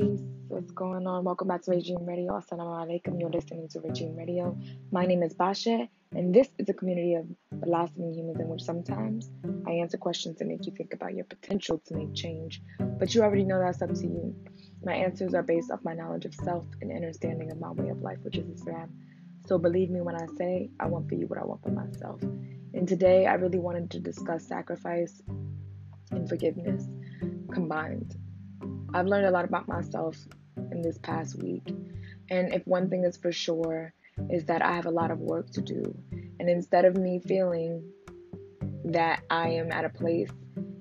Peace. What's going on? Welcome back to Regime Radio. Assalamu alaikum. You're listening to Regime Radio. My name is Basha, and this is a community of blossoming humans in which sometimes I answer questions to make you think about your potential to make change. But you already know that's up to you. My answers are based off my knowledge of self and understanding of my way of life, which is Islam. So believe me when I say I want for you what I want for myself. And today I really wanted to discuss sacrifice and forgiveness combined. I've learned a lot about myself in this past week. And if one thing is for sure, is that I have a lot of work to do. And instead of me feeling that I am at a place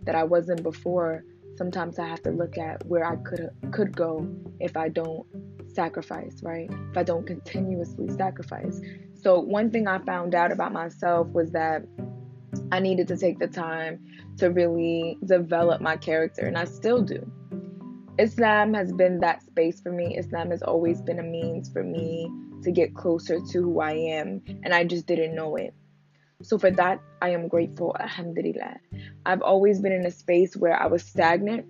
that I wasn't before, sometimes I have to look at where I could could go if I don't sacrifice, right? If I don't continuously sacrifice. So one thing I found out about myself was that I needed to take the time to really develop my character and I still do. Islam has been that space for me. Islam has always been a means for me to get closer to who I am, and I just didn't know it. So, for that, I am grateful, alhamdulillah. I've always been in a space where I was stagnant,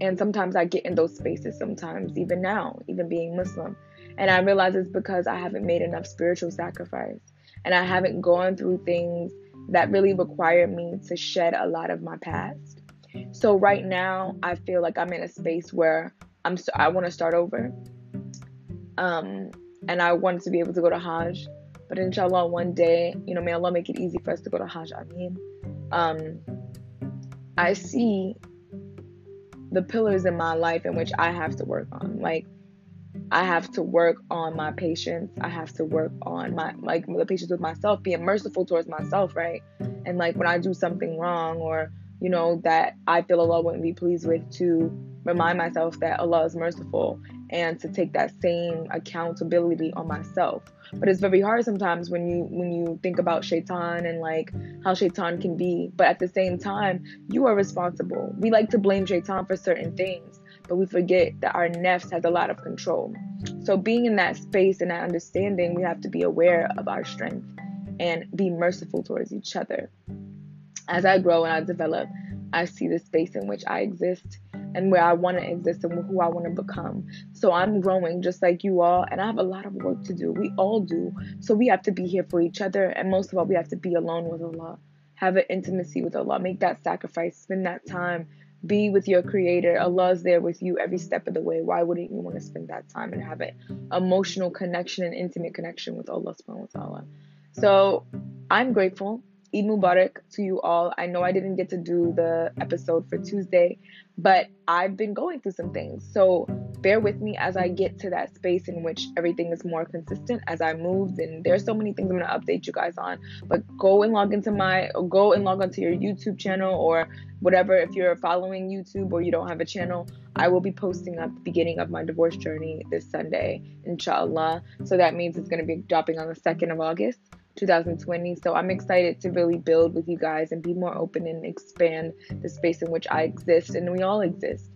and sometimes I get in those spaces, sometimes, even now, even being Muslim. And I realize it's because I haven't made enough spiritual sacrifice, and I haven't gone through things that really require me to shed a lot of my past. So right now, I feel like I'm in a space where I'm I want to start over. Um, and I want to be able to go to Hajj, but inshallah, one day, you know, may Allah make it easy for us to go to Hajj. I mean, um, I see the pillars in my life in which I have to work on. Like, I have to work on my patience. I have to work on my like the patience with myself, being merciful towards myself, right? And like when I do something wrong or you know, that I feel Allah wouldn't be pleased with to remind myself that Allah is merciful and to take that same accountability on myself. But it's very hard sometimes when you when you think about shaitan and like how shaitan can be. But at the same time, you are responsible. We like to blame shaitan for certain things, but we forget that our nefs has a lot of control. So being in that space and that understanding, we have to be aware of our strength and be merciful towards each other as I grow and I develop, I see the space in which I exist and where I want to exist and who I want to become. So I'm growing just like you all, and I have a lot of work to do. We all do. So we have to be here for each other, and most of all, we have to be alone with Allah. Have an intimacy with Allah. Make that sacrifice. Spend that time. Be with your Creator. Allah is there with you every step of the way. Why wouldn't you want to spend that time and have an emotional connection and intimate connection with Allah? So I'm grateful Eid Mubarak to you all. I know I didn't get to do the episode for Tuesday, but I've been going through some things. So bear with me as I get to that space in which everything is more consistent as I moved. And there's so many things I'm to update you guys on. But go and log into my, go and log onto your YouTube channel or whatever. If you're following YouTube or you don't have a channel, I will be posting at the beginning of my divorce journey this Sunday, inshallah. So that means it's to be dropping on the 2nd of August. 2020. So I'm excited to really build with you guys and be more open and expand the space in which I exist and we all exist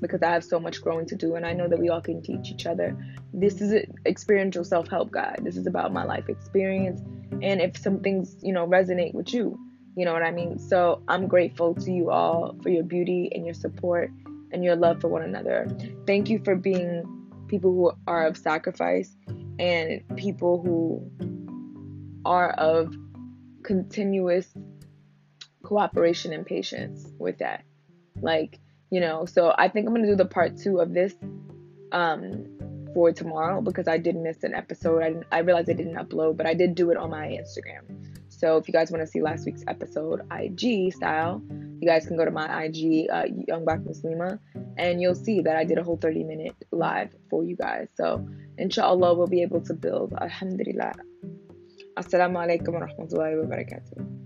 because I have so much growing to do and I know that we all can teach each other. This is an experiential self-help guide. This is about my life experience and if some things, you know, resonate with you, you know what I mean? So I'm grateful to you all for your beauty and your support and your love for one another. Thank you for being people who are of sacrifice and people who are of continuous cooperation and patience with that. Like, you know, so I think I'm gonna do the part two of this um for tomorrow because I did miss an episode. I I realized I didn't upload, but I did do it on my Instagram. So if you guys want to see last week's episode IG style, you guys can go to my IG, uh, Young Black Muslima, and you'll see that I did a whole 30 minute live for you guys. So inshallah, we'll be able to build. Alhamdulillah. Assalamu alaikum wa rahmatullahi wa barakatuh.